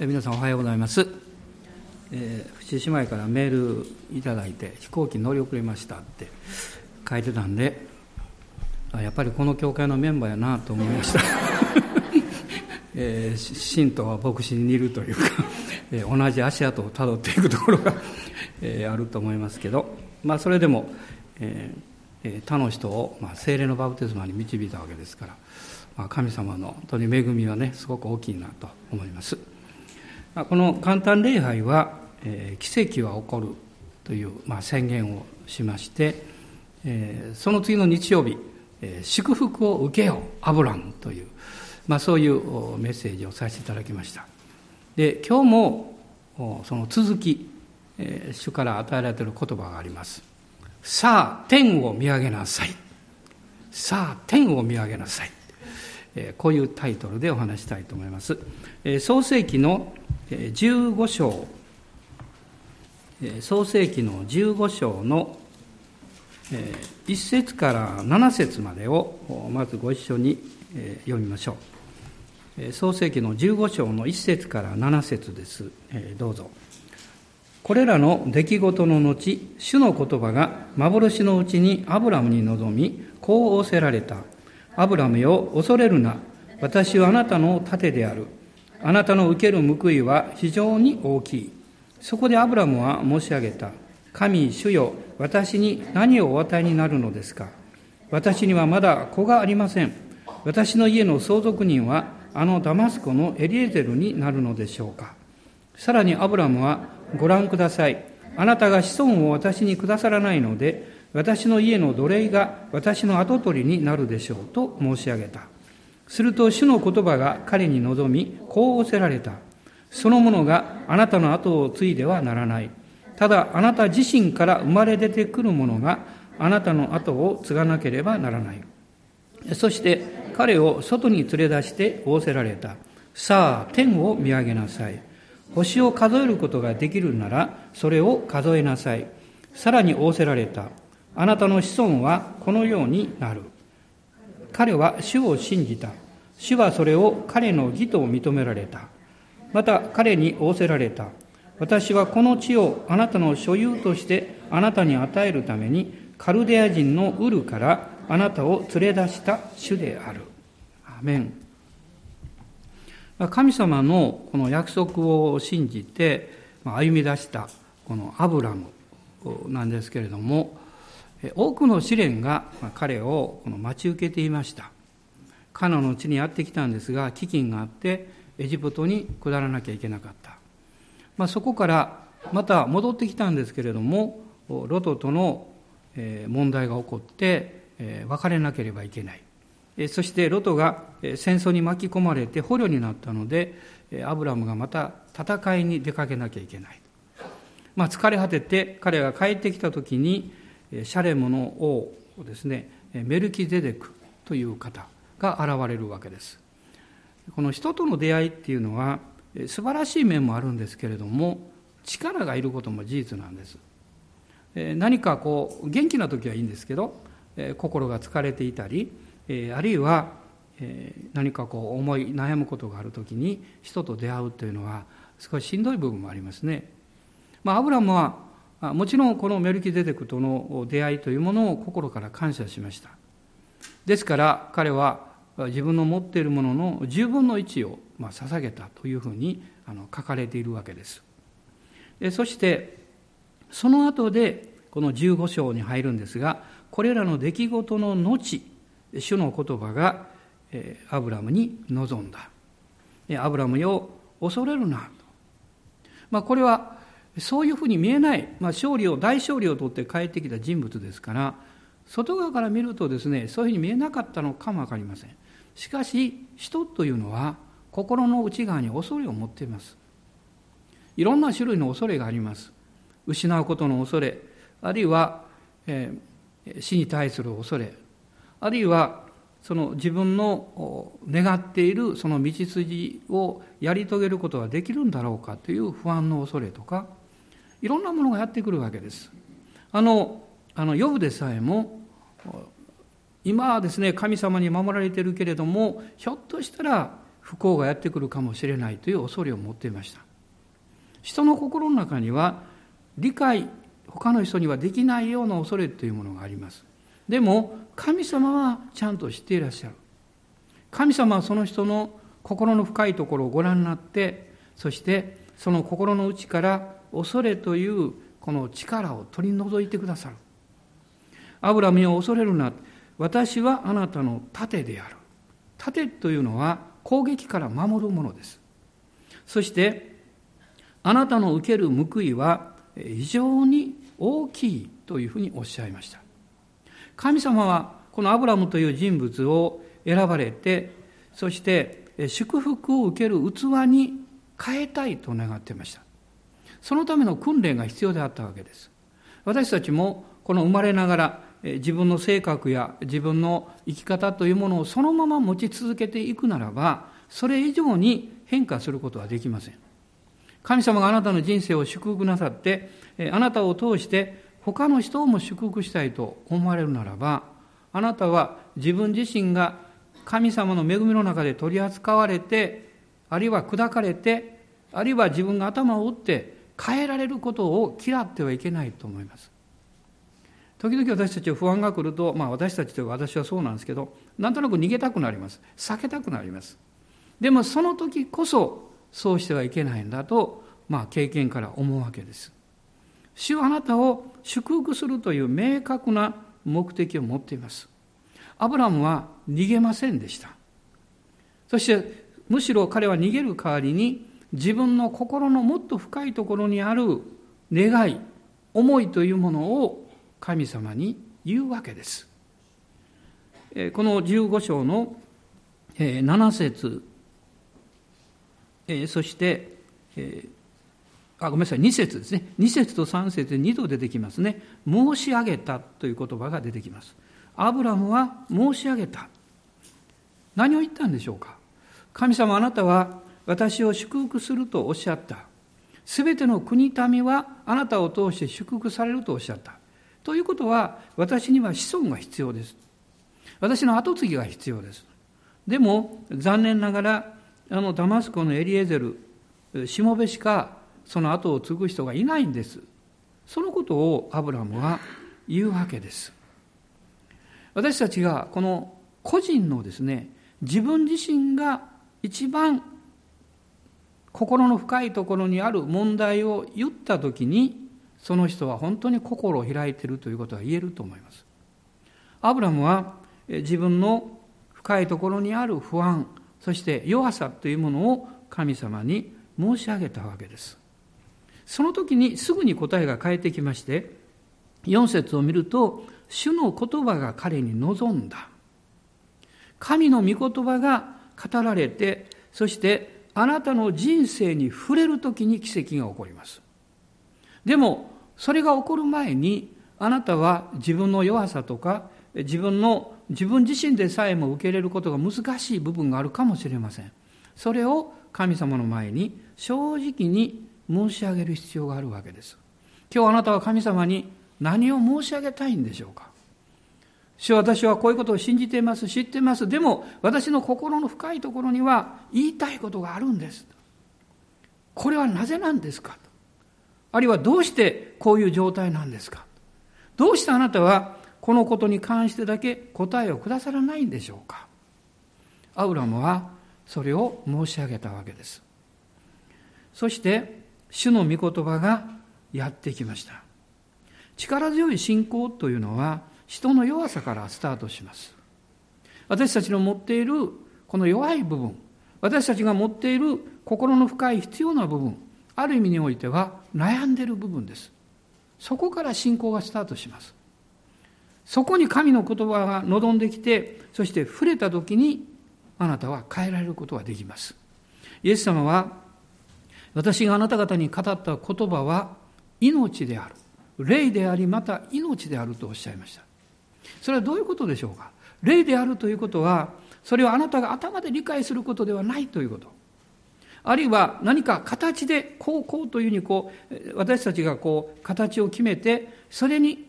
皆さんおはようございます、えー、藤姉妹からメールいただいて飛行機乗り遅れましたって書いてたんであやっぱりこの教会のメンバーやなと思いました、えー、神道は牧師に似るというか、えー、同じ足跡をたどっていくところが、えー、あると思いますけど、まあ、それでも、えー、他の人を、まあ、精霊のバプテスマに導いたわけですから、まあ、神様の本当に恵みはねすごく大きいなと思います。この簡単礼拝は、えー、奇跡は起こるという、まあ、宣言をしまして、えー、その次の日曜日、えー、祝福を受けようアブラムという、まあ、そういうメッセージをさせていただきました。で今日もその続き、えー、主から与えられている言葉があります。さあ天を見上げなさい。さあ天を見上げなさい。こういうタイトルでお話したいと思います。創世記の15章、創世記の15章の1節から7節までをまずご一緒に読みましょう。創世記の15章の1節から7節です。どうぞ。これらの出来事の後、主の言葉が幻のうちにアブラムに臨み、こう仰せられた。アブラムよ、恐れるな。私はあなたの盾である。あなたの受ける報いは非常に大きい。そこでアブラムは申し上げた。神、主よ、私に何をお与えになるのですか私にはまだ子がありません。私の家の相続人はあのダマスコのエリエゼルになるのでしょうかさらにアブラムはご覧ください。あなたが子孫を私にくださらないので、私の家の奴隷が私の跡取りになるでしょうと申し上げた。すると主の言葉が彼に望み、こう仰せられた。そのものがあなたの後を継いではならない。ただあなた自身から生まれ出てくるものがあなたの後を継がなければならない。そして彼を外に連れ出して仰せられた。さあ、天を見上げなさい。星を数えることができるなら、それを数えなさい。さらに仰せられた。あなたの子孫はこのようになる。彼は主を信じた。主はそれを彼の義と認められた。また彼に仰せられた。私はこの地をあなたの所有としてあなたに与えるためにカルデア人のウルからあなたを連れ出した主である。アメン。神様のこの約束を信じて歩み出したこのアブラムなんですけれども、多くの試練が彼を待ち受けていました。カナの地にやってきたんですが飢饉があってエジプトに下らなきゃいけなかった、まあ、そこからまた戻ってきたんですけれどもロトとの問題が起こって別れなければいけない。そしてロトが戦争に巻き込まれて捕虜になったのでアブラムがまた戦いに出かけなきゃいけない、まあ、疲れ果てて彼が帰ってきた時にシャレムの王ですねメルキゼデクという方が現れるわけですこの人との出会いっていうのは素晴らしい面もあるんですけれども力がいることも事実なんです何かこう元気な時はいいんですけど心が疲れていたりあるいは何かこう思い悩むことがある時に人と出会うというのは少ししんどい部分もありますね。まあ、アブラムはもちろんこのメルキゼデクとの出会いというものを心から感謝しました。ですから彼は自分の持っているものの10分の1をま捧げたというふうに書かれているわけです。そしてその後でこの15章に入るんですがこれらの出来事の後主の言葉がアブラムに臨んだ。アブラムよ恐れるなと、まあ、これはそういうふうに見えない、まあ、勝利を大勝利を取って帰ってきた人物ですから外側から見るとですねそういうふうに見えなかったのかも分かりません。しかし人というのは心の内側に恐れを持っています。いろんな種類の恐れがあります。失うことの恐れあるいは、えー、死に対する恐れあるいはその自分の願っているその道筋をやり遂げることができるんだろうかという不安の恐れとかいろんなものがやってくるわけです。あの、あの、ヨブでさえも、今はですね、神様に守られているけれども、ひょっとしたら不幸がやってくるかもしれないという恐れを持っていました。人の心の中には理解他の人にはできないような恐れというものがあります。でも神様はちゃんと知っていらっしゃる。神様はその人の心の深いところをご覧になってそしてその心の内から恐れというこの力を取り除いてくださる。アブラムを恐れるな。私はあなたの盾である。盾というのは攻撃から守るものです。そしてあなたの受ける報いは非常に大きいというふうにおっしゃいました。神様はこのアブラムという人物を選ばれてそして祝福を受ける器に変えたいと願っていました。そのための訓練が必要であったわけです。私たちもこの生まれながら自分の性格や自分の生き方というものをそのまま持ち続けていくならばそれ以上に変化することはできません。神様があなたの人生を祝福なさってあなたを通して他の人をも祝福したいと思われるならばあなたは自分自身が神様の恵みの中で取り扱われてあるいは砕かれてあるいは自分が頭を打って変えられることを嫌ってはいけないと思います。時々私たちは不安が来ると、まあ、私たちというか私はそうなんですけどなんとなく逃げたくなります。避けたくなります。でもその時こそそうしてはいけないんだと、まあ、経験から思うわけです。主はあなたを祝福するという明確な目的を持っています。アブラムは逃げませんでした。そしてむしろ彼は逃げる代わりに自分の心のもっと深いところにある願い思いというものを神様に言うわけです。この15章の7節。そしてあごめんなさい2節ですね。2節と3節で2度出てきますね。申し上げたという言葉が出てきます。アブラムは申し上げた。何を言ったんでしょうか。神様あなたは私を祝福するとおっしゃった。すべての国民はあなたを通して祝福されるとおっしゃった。ということは私には子孫が必要です。私の後継ぎが必要です。でも残念ながらあのダマスコのエリエゼルしもべしかその後を継ぐ人がいないんです。そのことをアブラムは言うわけです。私たちがこの個人のですね自分自身が一番心の深いところにある問題を言った時にその人は本当に心を開いているということは言えると思います。アブラムは自分の深いところにある不安そして弱さというものを神様に申し上げたわけです。その時にすぐに答えが返ってきまして4節を見ると主の言葉が彼に望んだ。神の御言葉が語られてそしてあなたの人生に触れる時に奇跡が起こります。でもそれが起こる前にあなたは自分の弱さとか自分の自分自身でさえも受け入れることが難しい部分があるかもしれません。それを神様の前に正直に申し上げる必要があるわけです。今日あなたは神様に何を申し上げたいんでしょうか？主私はこういうことを信じています知っています。でも私の心の深いところには言いたいことがあるんです。これはなぜなんですか？あるいはどうしてこういう状態なんですか？どうしてあなたはこのことに関してだけ答えをくださらないんでしょうか？アウラムはそれを申し上げたわけです。そして主の御言葉がやってきました。力強い信仰というのは人の弱さからスタートします。私たちの持っているこの弱い部分私たちが持っている心の深い必要な部分ある意味においては悩んでいる部分です。そこから信仰がスタートします。そこに神の言葉が望んできてそして触れた時にあなたは変えられることができます。イエス様は私があなた方に語った言葉は命である。霊でありまた命であるとおっしゃいました。それはどういうことでしょうか？霊であるということはそれはあなたが頭で理解することではないということ。あるいは何か形でこうこうというふうにこう私たちがこう形を決めてそれに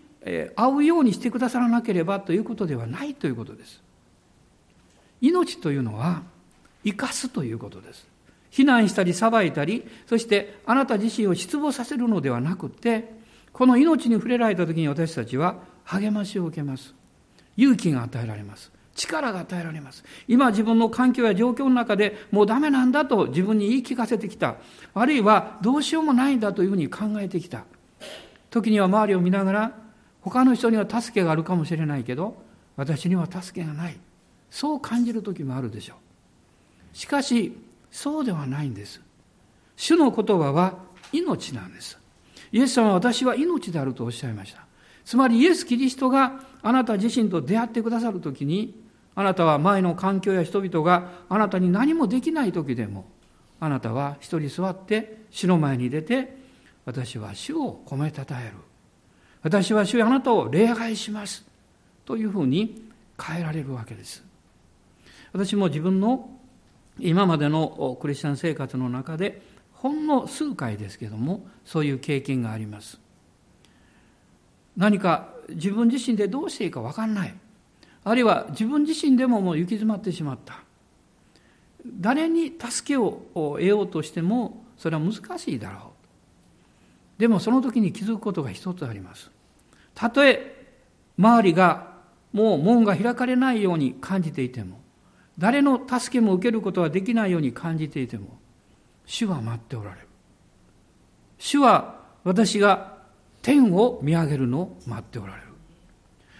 合うようにしてくださらなければということではないということです。命というのは生かすということです。非難したり裁いたり、そしてあなた自身を失望させるのではなくて、この命に触れられた時に私たちは励ましを受けます。勇気が与えられます。力が与えられます。今自分の環境や状況の中でもうダメなんだと自分に言い聞かせてきた。あるいはどうしようもないんだというふうに考えてきた。時には周りを見ながら他の人には助けがあるかもしれないけど私には助けがない。そう感じる時もあるでしょう。しかしそうではないんです。主の言葉は命なんです。イエス様は私は命であるとおっしゃいました。つまりイエス・キリストがあなた自身と出会ってくださるときにあなたは前の環境や人々があなたに何もできない時でもあなたは一人座って主の前に出て私は主を褒めたたえる。私は主あなたを礼拝します。というふうに変えられるわけです。私も自分の今までのクリスチャン生活の中でほんの数回ですけどもそういう経験があります。何か自分自身でどうしていいか分かんない。あるいは自分自身でももう行き詰まってしまった。誰に助けを得ようとしてもそれは難しいだろう。でもその時に気づくことが一つあります。たとえ周りがもう門が開かれないように感じていても誰の助けも受けることはできないように感じていても主は待っておられる。主は私が天を見上げるのを待っておられる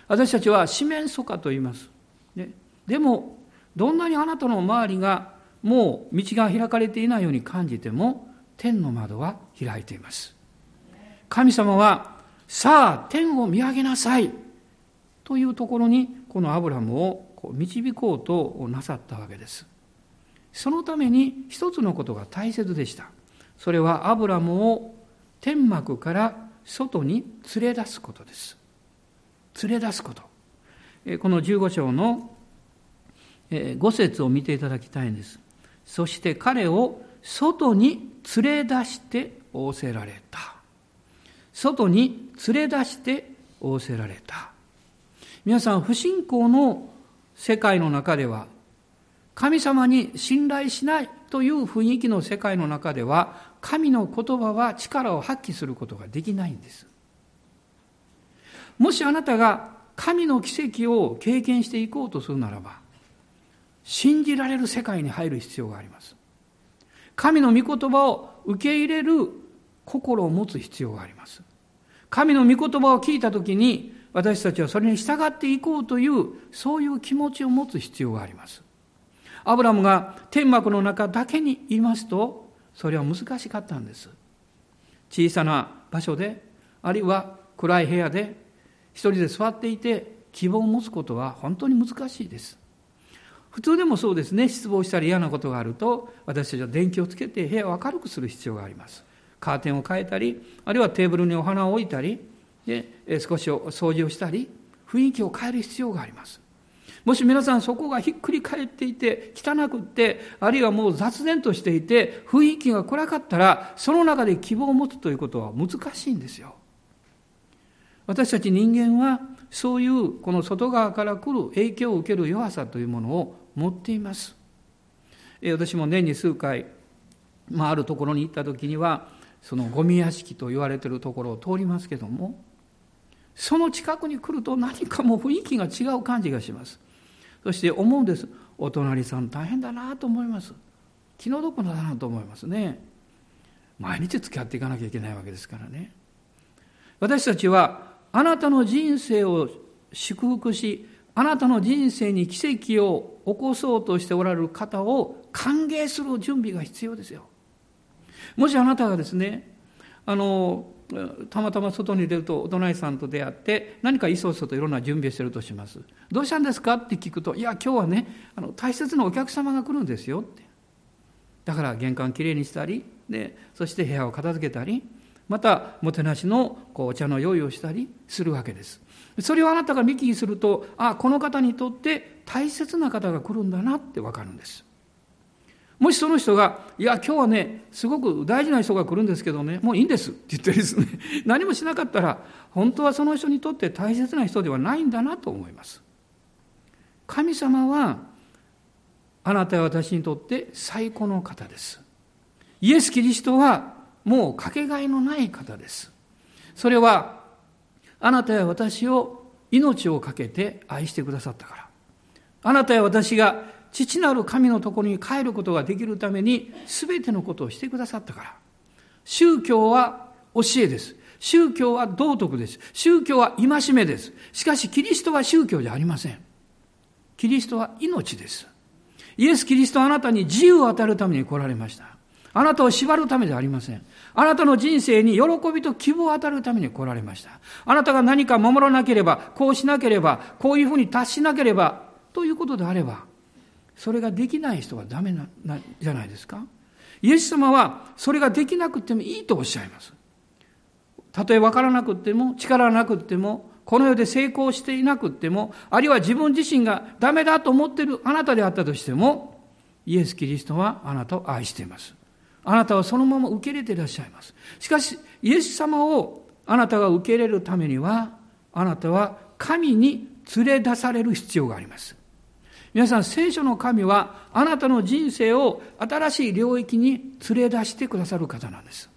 私たちは四面楚歌と言います。ね、でも、どんなにあなたの周りがもう道が開かれていないように感じても、天の窓は開いています。神様は、さあ、天を見上げなさいというところに、このアブラムを導こうとなさったわけです。そのために一つのことが大切でした。それはアブラムを天幕から外に連れ出すことです。連れ出すこと。この15章の5節を見ていただきたいんです。そして彼を外に連れ出して仰せられた。外に連れ出して仰せられた。皆さん、不信仰の世界の中では、神様に信頼しないという雰囲気の世界の中では、神の言葉は力を発揮することができないんです。もしあなたが神の奇跡を経験していこうとするならば、信じられる世界に入る必要があります。神の御言葉を受け入れる心を持つ必要があります。神の御言葉を聞いたときに、私たちはそれに従っていこうという、そういう気持ちを持つ必要があります。アブラムが天幕の中だけにいますと、それは難しかったんです。小さな場所で、あるいは暗い部屋で、一人で座っていて希望を持つことは本当に難しいです。普通でもそうですね、失望したり嫌なことがあると、私たちは電気をつけて部屋を明るくする必要があります。カーテンを変えたり、あるいはテーブルにお花を置いたり、で少し掃除をしたり、雰囲気を変える必要があります。もし皆さんそこがひっくり返っていて、汚くって、あるいはもう雑然としていて、雰囲気が暗かったら、その中で希望を持つということは難しいんですよ。私たち人間はそういうこの外側から来る影響を受ける弱さというものを持っています。私も年に数回、まあ、あるところに行った時にはそのゴミ屋敷と言われているところを通りますけどもその近くに来ると何かもう雰囲気が違う感じがしますそして思うんです。お隣さん大変だなと思います。気の毒だなと思いますね。毎日付き合っていかなきゃいけないわけですからね。私たちはあなたの人生を祝福し、あなたの人生に奇跡を起こそうとしておられる方を歓迎する準備が必要ですよ。もしあなたがですね、あの、たまたま外に出るとお隣さんと出会って何かいそいそといろんな準備をしてるとします。どうしたんですか？って聞くと、いや、今日はね、あの大切なお客様が来るんですよって。だから玄関きれいにしたり、で、そして部屋を片付けたり、またもてなしのこうお茶の用意をしたりするわけですそれをあなたが見聞きするとあこの方にとって大切な方が来るんだなってわかるんですもしその人が、いや、今日はね、すごく大事な人が来るんですけどね、もういいんですって言ってですね、何もしなかったら、本当はその人にとって大切な人ではないんだなと思います。神様は、あなたは私にとって最高の方です。イエス・キリストはもうかけがえのない方です。それは、あなたや私を命を懸けて愛してくださったから。あなたや私が父なる神のところに帰ることができるために全てのことをしてくださったから。宗教は教えです。宗教は道徳です。宗教は戒めです。しかしキリストは宗教じゃありません。キリストは命です。イエス・キリストはあなたに自由を与えるために来られました。あなたを縛るためではありません。あなたの人生に喜びと希望を与えるために来られました。あなたが何か守らなければ、こうしなければ、こういうふうに達しなければ、ということであれば、それができない人はダメな、なじゃないですか？イエス様はそれができなくてもいいとおっしゃいます。たとえ分からなくても、力なくても、この世で成功していなくても、あるいは自分自身がダメだと思っているあなたであったとしても、イエス・キリストはあなたを愛しています。あなたはそのまま受け入れていらっしゃいます。しかし、イエス様をあなたが受け入れるためには、あなたは神に連れ出される必要があります。皆さん、聖書の神は、あなたの人生を新しい領域に連れ出してくださる方なんです。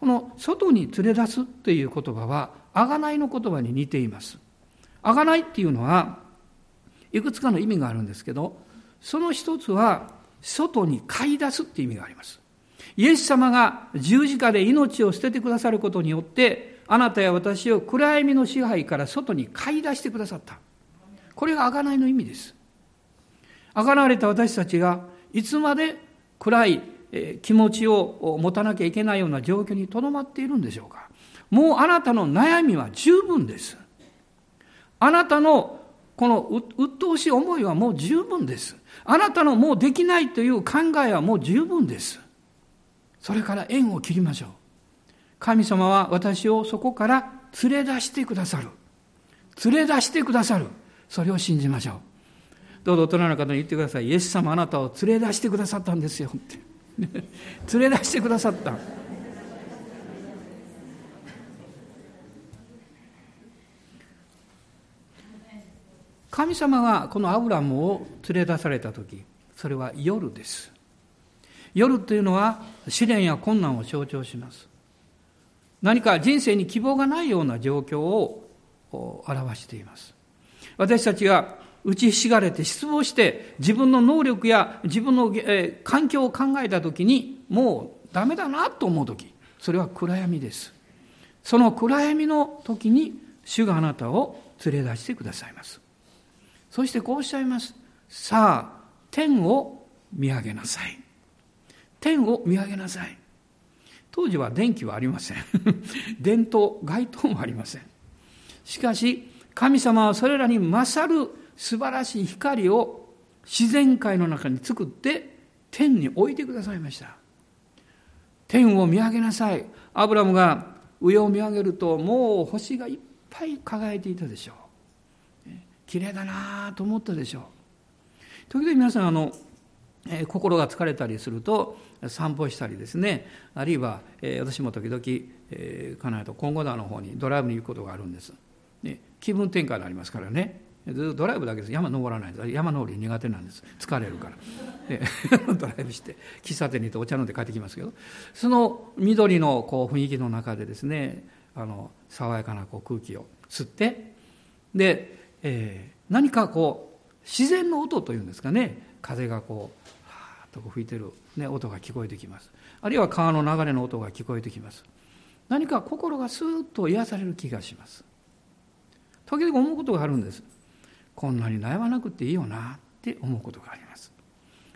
この外に連れ出すという言葉は、贖いの言葉に似ています。贖いっていうのは、いくつかの意味があるんですけど、その一つは、外に飼い出すっていう意味があります。イエス様が十字架で命を捨ててくださることによって、あなたや私を暗闇の支配から外に飼い出してくださった。これが贖いの意味です。贖われた私たちがいつまで暗い気持ちを持たなきゃいけないような状況にとどまっているんでしょうか。もうあなたの悩みは十分です。あなたのこの鬱陶しい思いはもう十分です。あなたのもうできないという考えはもう十分です。それから縁を切りましょう。神様は私をそこから連れ出してくださる。連れ出してくださる。それを信じましょう。どうぞ大人の方に言ってください。イエス様あなたを連れ出してくださったんですよ。って。連れ出してくださった。神様がこのアブラムを連れ出された時それは夜です夜というのは試練や困難を象徴します何か人生に希望がないような状況を表しています私たちが打ちひしがれて失望して自分の能力や自分の、え環境を考えた時にもうダメだなと思う時それは暗闇ですその暗闇の時に主があなたを連れ出してくださいますそしてこうおっしゃいます。さあ、天を見上げなさい。天を見上げなさい。当時は電気はありません。電灯、街灯もありません。しかし、神様はそれらに勝る素晴らしい光を自然界の中に作って天に置いてくださいました。天を見上げなさい。アブラムが上を見上げるともう星がいっぱい輝いていたでしょう。綺麗だなと思ったでしょう時々皆さんあの、えー、心が疲れたりすると散歩したりですねあるいは、えー、私も時々、えー、家内と今後田の方にドライブに行くことがあるんです、ね、気分転換になりますからねずっとドライブだけです。山登らないです。山登り苦手なんです。疲れるから。ドライブして喫茶店に行ってお茶飲んで帰ってきますけど。その緑のこう雰囲気の中でですねあの爽やかなこう空気を吸ってでえー、何かこう自然の音というんですかね。風がこうはーっと吹いてる、ね、音が聞こえてきます。あるいは川の流れの音が聞こえてきます。何か心がスーッと癒される気がします。時々思うことがあるんです。こんなに悩まなくていいよなって思うことがあります。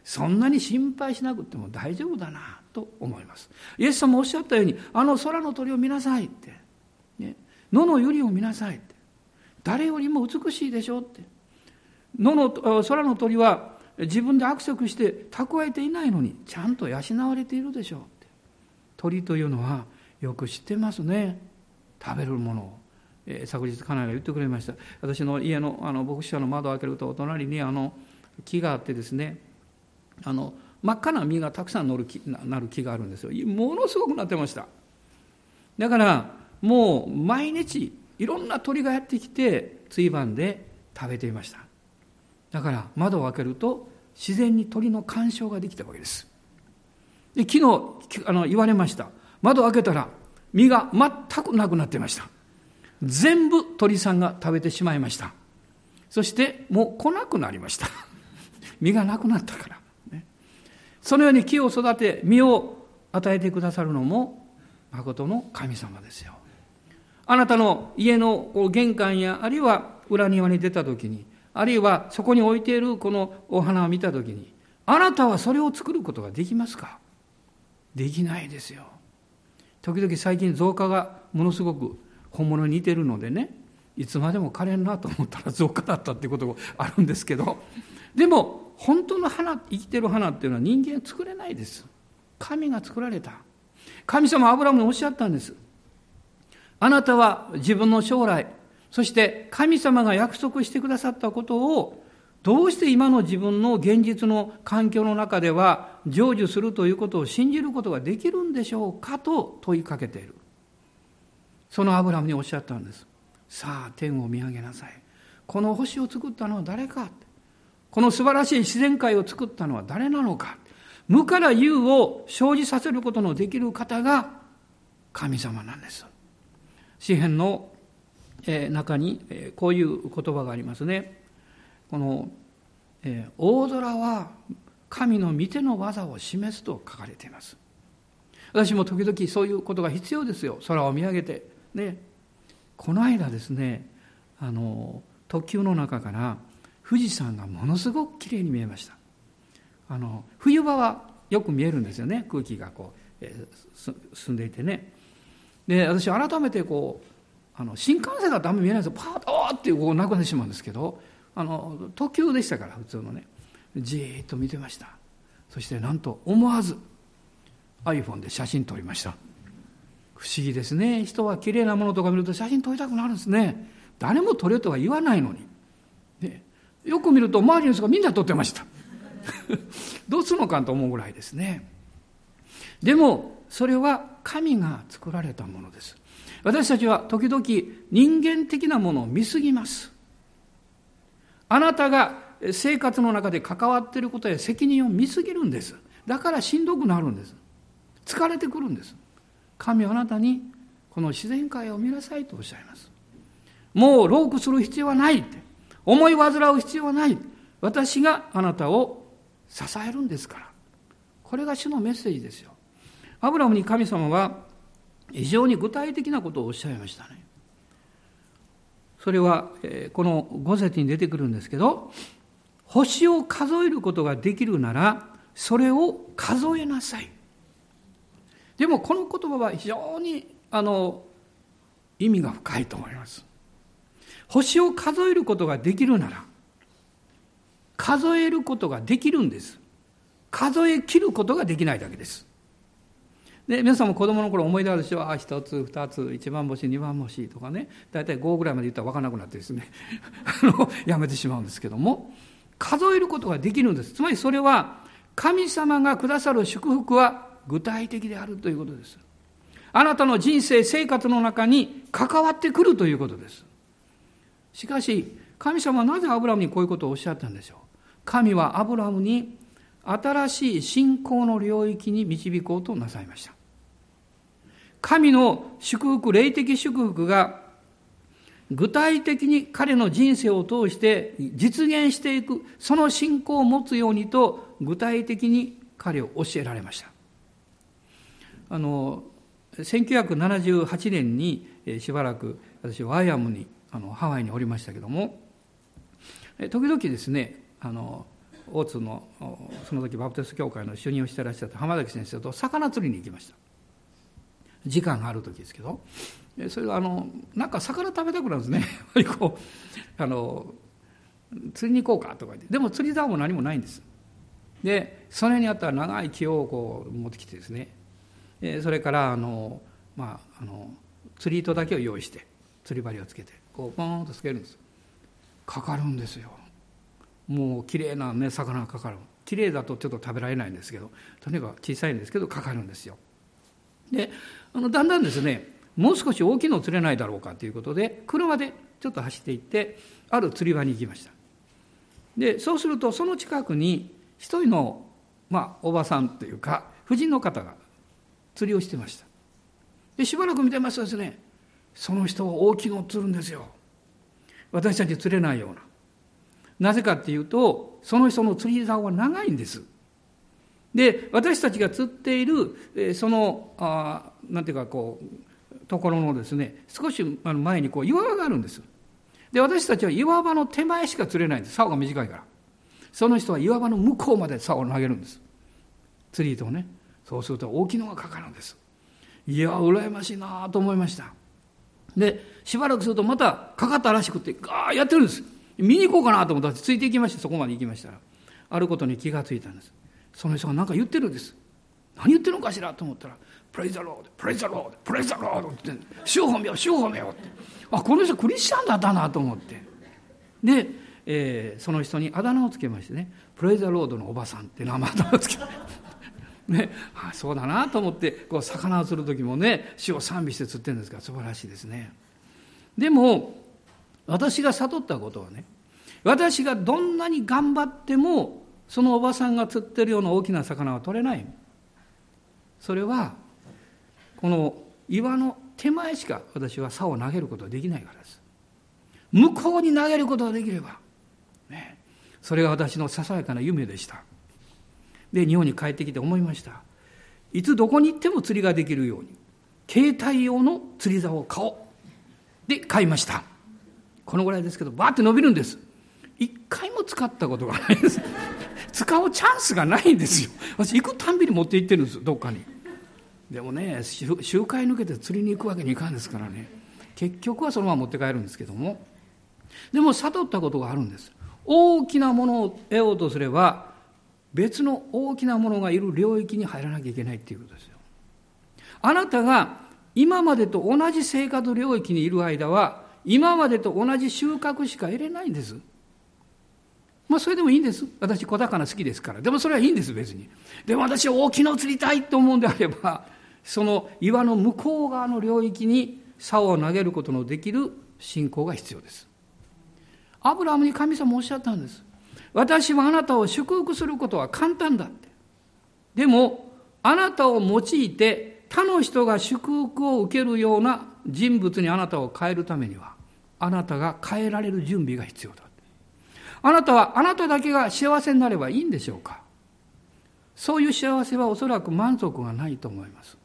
そんなに心配しなくても大丈夫だなと思います。イエス様おっしゃったようにあの空の鳥を見なさいって、ね、野の百合を見なさいって。誰よりも美しいでしょうって。野の空の鳥は自分で握手して蓄えていないのにちゃんと養われているでしょうって。鳥というのはよく知ってますね。食べるものを、えー、昨日家内が言ってくれました私の家のあの牧師者の窓を開けると隣にあの木があってですねあの真っ赤な実がたくさん乗る木なる木があるんですよものすごくなってましただからもう毎日いろんな鳥がやってきてついばんで食べていましただから窓を開けると自然に鳥の干渉ができたわけです。で昨日あの言われました。窓を開けたら実が全くなくなってました。全部鳥さんが食べてしまいました。そしてもう来なくなりました。実がなくなったから。ね、そのように木を育て実を与えてくださるのも誠の神様ですよ。あなたの家の玄関やあるいは裏庭に出た時にあるいはそこに置いているこのお花を見た時にあなたはそれを作ることができますか？できないですよ。時々最近増加がものすごく本物に似てるのでねいつまでも枯れんなと思ったら増加だったっていうことがあるんですけどでも本当の花生きてる花っていうのは人間作れないです。神が作られた。神様アブラムにおっしゃったんです。あなたは自分の将来そして神様が約束してくださったことをどうして今の自分の現実の環境の中では成就するということを信じることができるんでしょうかと問いかけている。そのアブラムにおっしゃったんです。さあ、天を見上げなさい。この星を作ったのは誰かこの素晴らしい自然界を作ったのは誰なのか無から有を生じさせることのできる方が神様なんです。詩篇の中にこういう言葉がありますね。この大空は神の御手の技を示すと書かれています。私も時々そういうことが必要ですよ。空を見上げてでこの間ですねあの特急の中から富士山がものすごくきれいに見えました。あの冬場はよく見えるんですよね空気がこう、えー、進んでいてね。で私改めてこうあの新幹線だとあんまり見えないんですよ。パーッとーってこうなくなってしまうんですけどあの特急でしたから普通のね。じーっと見てました。そしてなんと思わず iPhone で写真撮りました。不思議ですね。人は綺麗なものとか見ると写真撮りたくなるんですね。誰も撮れとは言わないのに、ね、よく見ると周りの人がみんな撮ってました。どうするのかと思うぐらいですね。でもそれは神が作られたものです。私たちは時々人間的なものを見すぎます。あなたが生活の中で関わっていることや責任を見すぎるんです。だからしんどくなるんです。疲れてくるんです。神はあなたにこの自然界を見なさいとおっしゃいます。もう老苦する必要はないって。思い煩う必要はない。私があなたを支えるんですから。これが主のメッセージですよ。アブラムに神様は非常に具体的なことをおっしゃいましたね。それはこの五節に出てくるんですけど星を数えることができるならそれを数えなさい。でもこの言葉は非常にあの意味が深いと思います。星を数えることができるなら数えることができるんです。数え切ることができないだけです。で皆さんも子供の頃思い出あるでしょあ一つ二つ一番星二番星とかね大体5ぐらいまで言ったら分からなくなってですね やめてしまうんですけども数えることができるんですつまりそれは神様がくださる祝福は具体的であるということです。あなたの人生、生活の中に関わってくるということです。しかし、神様はなぜアブラムにこういうことをおっしゃったんでしょう？神はアブラムに新しい信仰の領域に導こうとなさいました。神の祝福、霊的祝福が具体的に彼の人生を通して実現していく、その信仰を持つようにと具体的に彼を教えられました。あの1978年にしばらく私ワイアムにあのハワイにおりましたけども時々ですねあの大津のその時バプテスト教会の主任をしてらっしゃった浜崎先生と魚釣りに行きました。時間がある時ですけどそれがあのなんか魚食べたくなるんですね。こうあの釣りに行こうかとか言って。でも釣り竿も何もないんです。でそれにあったら長い木をこう持ってきてですねそれからあの、まあ、あの釣り糸だけを用意して釣り針をつけてこうポーンとつけるんです。かかるんですよ。もう綺麗なね魚がかかる。綺麗だとちょっと食べられないんですけどとにかく小さいんですけどかかるんですよ。であのだんだんですねもう少し大きいの釣れないだろうかということで車でちょっと走っていってある釣り場に行きました。でそうするとその近くに一人の、まあ、おばさんというか婦人の方が釣りをしてました。でしばらく見てますとですねその人は大きいのを釣るんですよ。私たち釣れないような。なぜかっていうとその人の釣り竿は長いんです。で私たちが釣っているそのあなんていうかこうところのですね少し前にこう岩場があるんです。で私たちは岩場の手前しか釣れないんです。竿が短いから。その人は岩場の向こうまで竿を投げるんです。釣り糸をね。そうすると大きいのがかかるんです。いや羨ましいなと思いました。でしばらくするとまたかかったらしくてガーやってるんです。見に行こうかなと思ったらついていきましてそこまで行きましたら。あることに気がついたんです。その人が何か言ってるんです。何言ってるのかしらと思ったら「プレイザロードプレイザロードプレイザロード」って「主を褒めよ主を褒めよ」って。あこの人クリスチャンだったなと思って。で、えー、その人にあだ名をつけましてね「プレイザロードのおばさん」って名前をつけね、あそうだなと思ってこう魚を釣る時もね主を賛美して釣ってるんですから素晴らしいですね。でも私が悟ったことはね私がどんなに頑張ってもそのおばさんが釣ってるような大きな魚は取れない。それはこの岩の手前しか私は竿を投げることができないからです。向こうに投げることができれば、ね、それが私のささやかな夢でした。で日本に帰ってきて思いました。いつどこに行っても釣りができるように携帯用の釣り竿を買おう。で買いました。このぐらいですけどバーって伸びるんです。一回も使ったことがないです。使うチャンスがないんですよ。私行くたんびに持って行ってるんですどっかに。でもね周回抜けて釣りに行くわけにいかんですからね。結局はそのまま持って帰るんですけども。でも悟ったことがあるんです。大きなものを得ようとすれば別の大きなものがいる領域に入らなきゃいけないっていうことですよ。あなたが今までと同じ生活領域にいる間は今までと同じ収穫しか得れないんです。まあそれでもいいんです。私小魚好きですから。でもそれはいいんです別に。でも私は大きいのを釣りたいと思うんであればその岩の向こう側の領域に竿を投げることのできる信仰が必要です。アブラハムに神様おっしゃったんです。私はあなたを祝福することは簡単だって。でも、あなたを用いて他の人が祝福を受けるような人物にあなたを変えるためには、あなたが変えられる準備が必要だ。あなたはあなただけが幸せになればいいんでしょうかそういう幸せはおそらく満足がないと思います。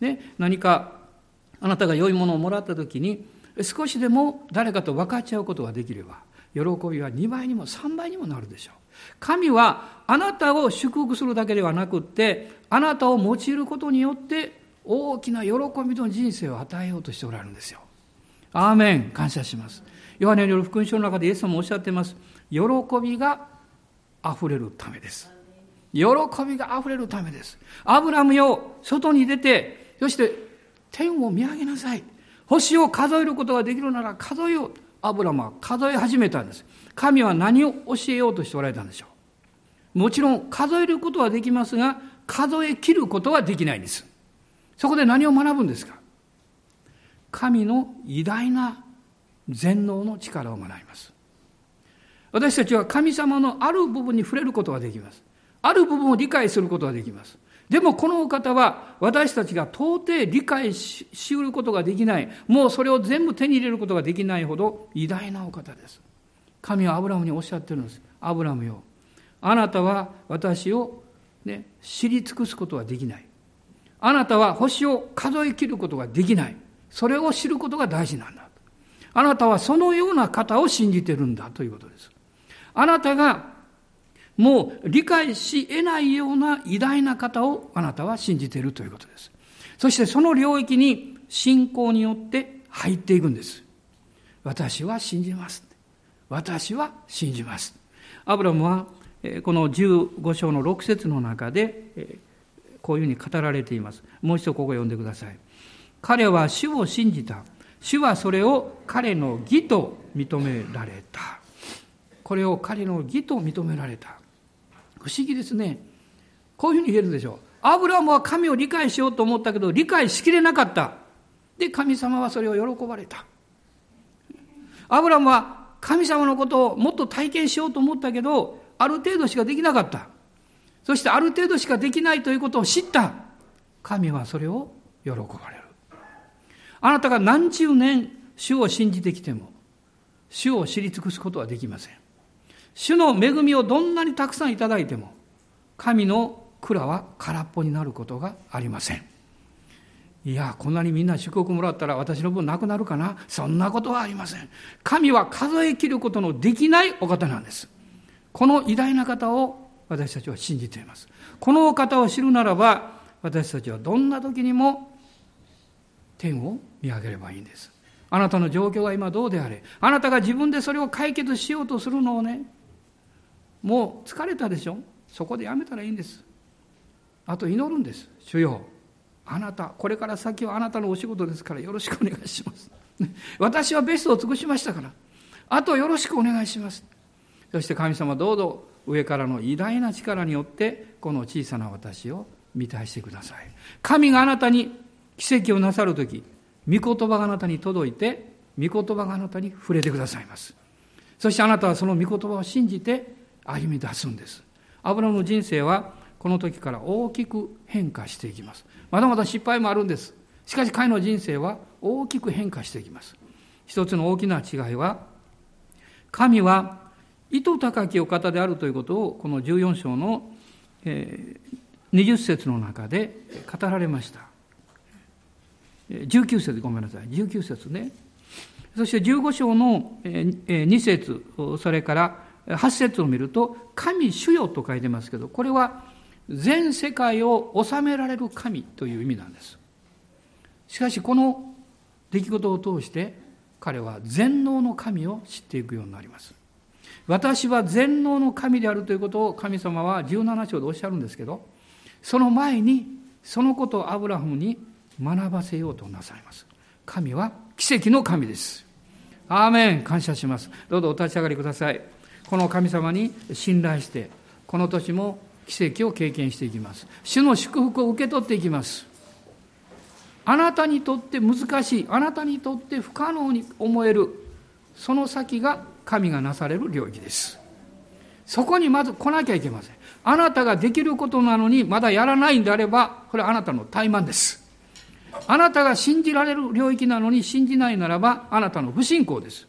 ね、何かあなたが良いものをもらった時に少しでも誰かと分かっちゃうことができれば喜びは2倍にも3倍にもなるでしょう。神はあなたを祝福するだけではなくって、あなたを用いることによって大きな喜びの人生を与えようとしておられるんですよ。アーメン感謝します。ヨハネによる福音書の中でイエス様もおっしゃっています。喜びが溢れるためです。喜びが溢れるためです。アブラムよ、外に出て、そして天を見上げなさい。星を数えることができるなら数えよう。アブラムは数え始めたんです。神は何を教えようとしておられたんでしょう？もちろん数えることはできますが、数え切ることはできないんです。そこで何を学ぶんですか？神の偉大な全能の力を学びます。私たちは神様のある部分に触れることができます。ある部分を理解することができます。でもこのお方は私たちが到底理解しうることができない、もうそれを全部手に入れることができないほど偉大なお方です。神はアブラムにおっしゃってるんです。アブラムよ、あなたは私を、ね、知り尽くすことはできない。あなたは星を数え切ることができない。それを知ることが大事なんだ。あなたはそのような方を信じてるんだということです。あなたがもう理解し得ないような偉大な方をあなたは信じているということです。そしてその領域に信仰によって入っていくんです。私は信じます。私は信じます。アブラムはこの15章の6節の中でこういうふうに語られています。もう一度ここ読んでください。彼は主を信じた。主はそれを彼の義と認められた。これを彼の義と認められた。不思議ですね。こういうふうに言えるでしょう。アブラムは神を理解しようと思ったけど、理解しきれなかった。で、神様はそれを喜ばれた。アブラムは神様のことをもっと体験しようと思ったけど、ある程度しかできなかった。そしてある程度しかできないということを知った。神はそれを喜ばれる。あなたが何十年主を信じてきても、主を知り尽くすことはできません。主の恵みをどんなにたくさんいただいても、神の蔵は空っぽになることがありません。いや、こんなにみんな祝福もらったら私の分なくなるかな？そんなことはありません。神は数え切ることのできないお方なんです。この偉大な方を私たちは信じています。このお方を知るならば、私たちはどんな時にも天を見上げればいいんです。あなたの状況が今どうであれ、あなたが自分でそれを解決しようとするのをね、もう疲れたでしょ？そこでやめたらいいんです。あと祈るんです。主よあなた、これから先はあなたのお仕事ですからよろしくお願いします。私はベストを尽くしましたから、あとよろしくお願いします。そして神様どうぞ上からの偉大な力によってこの小さな私を満たしてください。神があなたに奇跡をなさるとき、御言葉があなたに届いて、御言葉があなたに触れてくださいます。そしてあなたはその御言葉を信じて歩み出すんです。アブラムの人生はこの時から大きく変化していきます。まだまだ失敗もあるんです。しかし彼の人生は大きく変化していきます。一つの大きな違いは、神は意図高きお方であるということを、この14章の、え20節の中で語られました。19節ごめんなさい。19節ね。そして15章の2節それから8節を見ると、神主よと書いてますけど、これは全世界を治められる神という意味なんです。しかしこの出来事を通して彼は全能の神を知っていくようになります。私は全能の神であるということを神様は17章でおっしゃるんですけど、その前にそのことをアブラハムに学ばせようとなさいます。神は奇跡の神です。アーメン感謝します。どうぞお立ち上がりください。この神様に信頼して、この年も奇跡を経験していきます。主の祝福を受け取っていきます。あなたにとって難しい、あなたにとって不可能に思える、その先が神がなされる領域です。そこにまず来なきゃいけません。あなたができることなのにまだやらないんであれば、これはあなたの怠慢です。あなたが信じられる領域なのに信じないならば、あなたの不信仰です。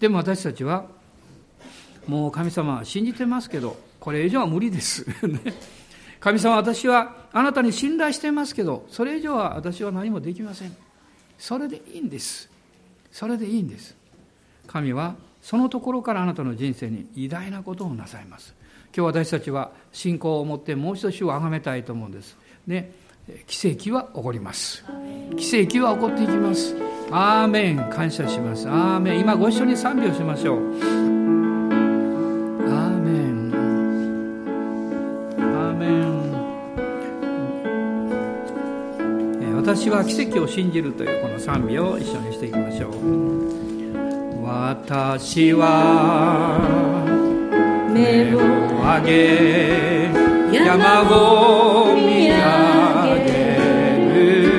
でも私たちは、もう神様は信じてますけど、これ以上は無理です。神様、私はあなたに信頼してますけど、それ以上は私は何もできません。それでいいんです。それでいいんです。神はそのところからあなたの人生に偉大なことをなさいます。今日私たちは信仰を持ってもう一度主を崇めたいと思うんです。ね、奇跡は起こります。奇跡は起こっていきます。アーメン感謝します。アーメン今ご一緒に賛美をしましょう。私は奇跡を信じるというこの賛美を一緒にしていきましょう。私は目を上げ山を見上げる。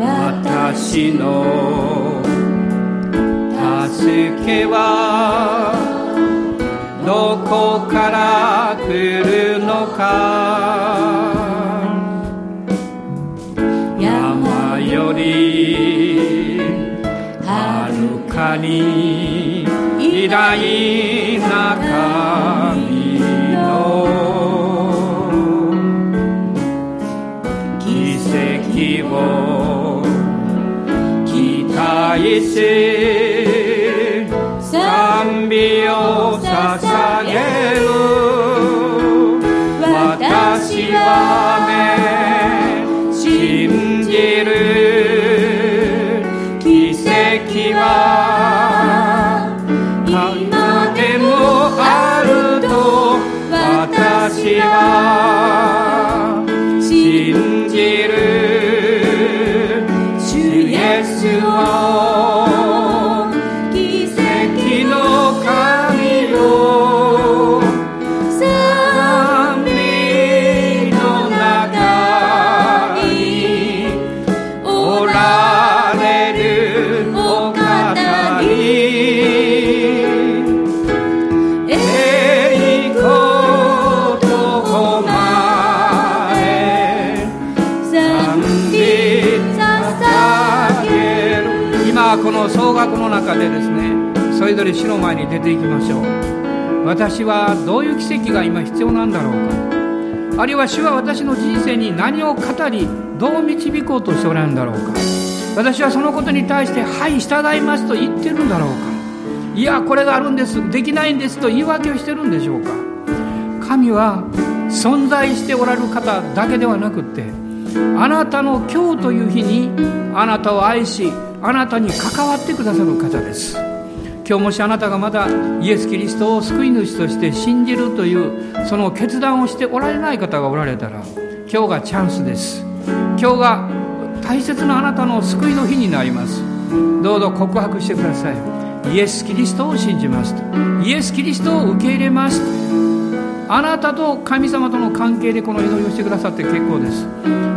私の助けはどこから来るのか。に偉大な神ぞれ死の前に出ていきましょう。私はどういう奇跡が今必要なんだろうか。あるいは主は私の人生に何を語りどう導こうとしておられるんだろうか。私はそのことに対して「はい従います」と言ってるんだろうか。いやこれがあるんです。できないんですと言い訳をしてるんでしょうか。神は存在しておられる方だけではなくってあなたの今日という日にあなたを愛しあなたに関わってくださる方です。今日もしあなたがまだイエス・キリストを救い主として信じるというその決断をしておられない方がおられたら今日がチャンスです。今日が大切なあなたの救いの日になります。どうぞ告白してください。イエス・キリストを信じますイエス・キリストを受け入れますあなたと神様との関係でこの祈りをしてくださって結構です。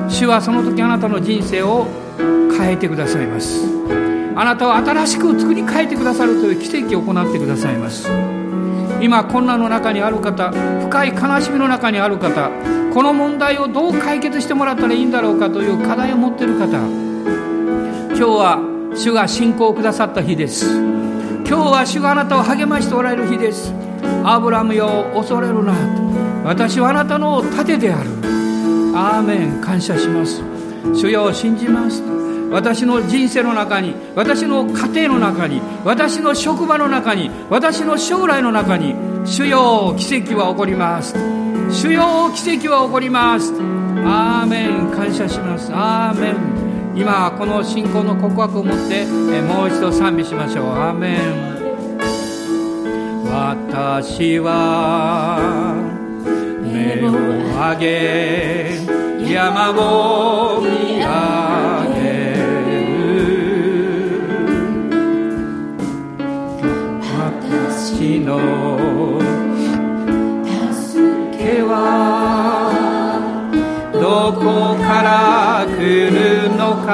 主はその時あなたの人生を変えてくださいます。あなたを新しく作り変えてくださるという奇跡を行ってくださいます。今困難の中にある方深い悲しみの中にある方この問題をどう解決してもらったらいいんだろうかという課題を持っている方今日は主が信仰をくださった日です。今日は主があなたを励ましておられる日です。アブラムよ恐れるな。私はあなたの盾である。アーメン。感謝します。主よ信じます。私の人生の中に私の家庭の中に私の職場の中に私の将来の中に主よ奇跡は起こります。主よ奇跡は起こります。アーメン。感謝します。アーメン。今この信仰の告白を持ってもう一度賛美しましょう。アーメン。私は目を上げ山を見上げの。助けはどこから来るのか。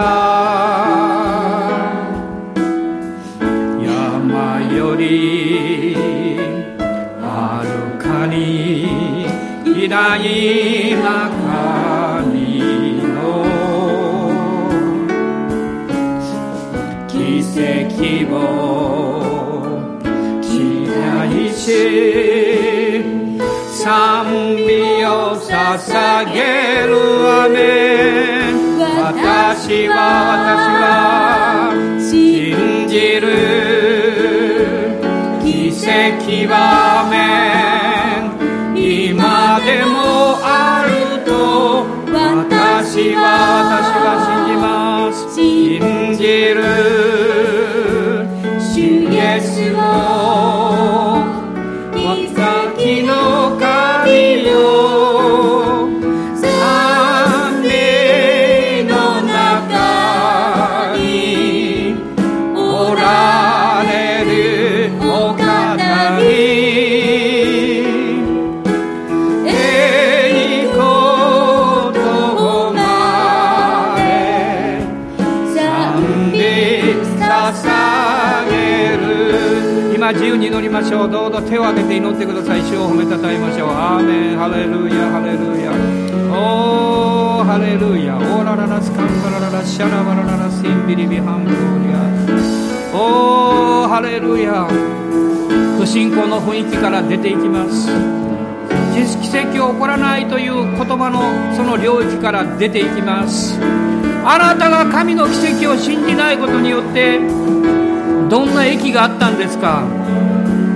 山よりはるかに偉大な神の。奇跡をし賛美を捧げるアメン私は私は信じる。奇跡はアメン今でもあると私は私は信じまう手を挙げて祈ってください。主を褒めたたえましょう。アーメン。ハレルヤ。ハレルヤ。おー。ハレルヤ。オー。ラララスカンバラララシャラバラララシンビリビハンブリア。おー。ハレルヤ。不信仰の雰囲気から出ていきます。奇跡起こらないという言葉のその領域から出ていきます。あなたが神の奇跡を信じないことによってどんな益があったんですか？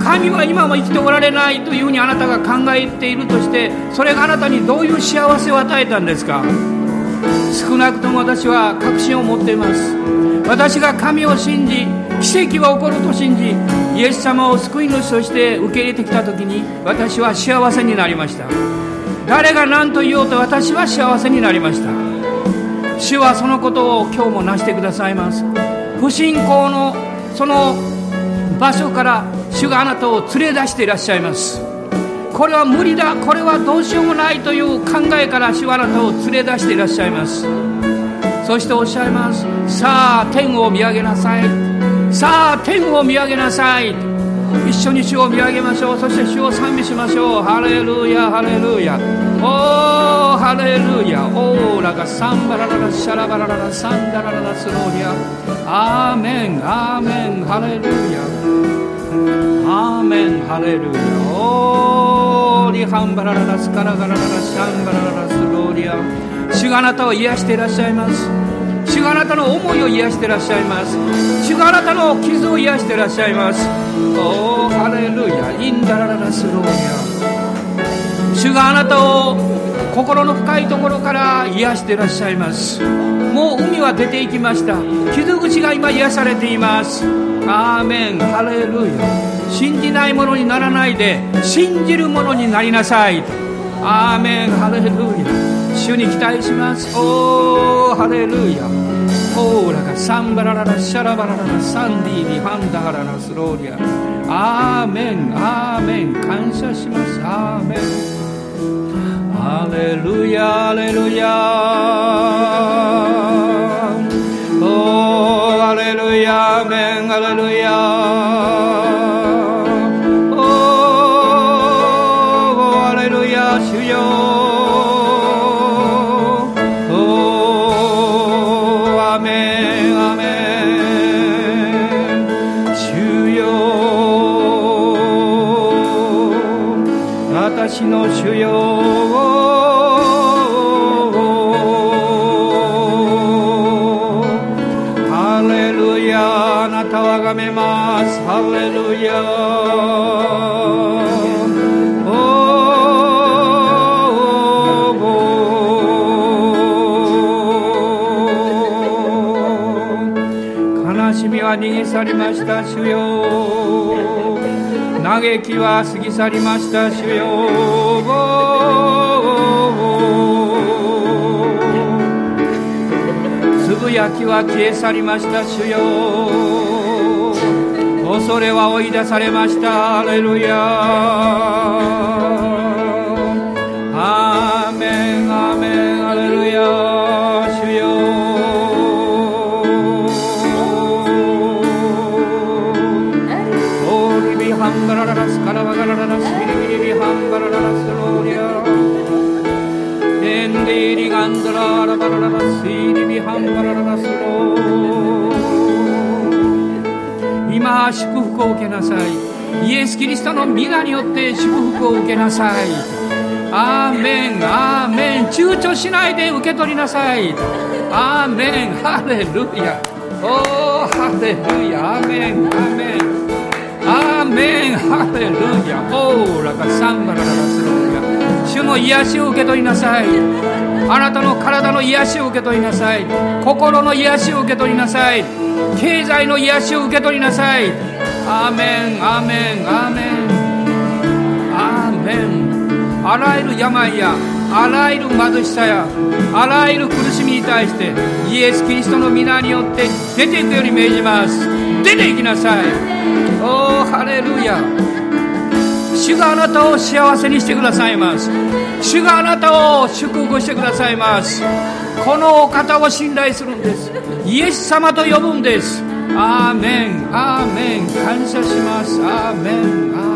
神は今も生きておられないというふうにあなたが考えているとしてそれがあなたにどういう幸せを与えたんですか？少なくとも私は確信を持っています。私が神を信じ奇跡は起こると信じイエス様を救い主として受け入れてきた時に私は幸せになりました。誰が何と言おうと私は幸せになりました。主はそのことを今日もなしてくださいます。不信仰のその場所から主があなたを連れ出していらっしゃいます。これは無理だ。これはどうしようもないという考えから主はあなたを連れ出していらっしゃいます。そしておっしゃいます。さあ天を見上げなさい。さあ天を見上げなさい。一緒に主を見上げましょう。そして主を賛美しましょう。ハレルヤハレルヤ。おーハレルヤ。オーララサンバラララシャラバラララサンダラララスローリアアーメンアーメン。ハレルヤ。アーメンハレルヤーリハンバラララスカラガラララシャンバラララスローリア主があなたを癒していらっしゃいます主があなたの思いを癒していらっしゃいます主があなたの傷を癒していらっしゃいますおーハレルヤインダラララスローリア主があなたを心の深いところから癒していらっしゃいますもう海は出ていきました。傷口が今癒されています。アーメン。ハレルヤ。信じないものにならないで信じるものになりなさい。アーメン。ハレルヤ。主に期待します。おーハレルヤ。オーラがサンバラララシャラバラララサンディービハンダハララスローリア。アーメン。アーメン。感謝します。アーメン。ハレルーヤ。Hallelujah. 去りました主よ。嘆きは過ぎ去りました主よ。つぶやきは消え去りました主よ。恐れは追い出されました。ハレルヤ。祝福を受けなさい。イエス・キリストの皆によって祝福を受けなさい。アーメン。アーメン。躊躇しないで受け取りなさい。アーメン。ハレルヤ。おーハレルヤアーメンアーメンアーメンハレルヤオーラがサンバラララスロ。ーの癒しを受け取りなさい。あなたの体の癒しを受け取りなさい。心の癒しを受け取りなさい。経済の癒しを受け取りなさい。アーメン。アーメン。アーメン。アーメン。あらゆる病やあらゆる貧しさやあらゆる苦しみに対してイエス・キリストの皆によって出ていくように命じます。出ていきなさい。おーハレルヤ。主があなたを幸せにしてくださいます。主があなたを祝福してくださいます。このお方を信頼するんです。イエス様と呼ぶんです。アーメン。アーメン。感謝します。アーメン。アーメン。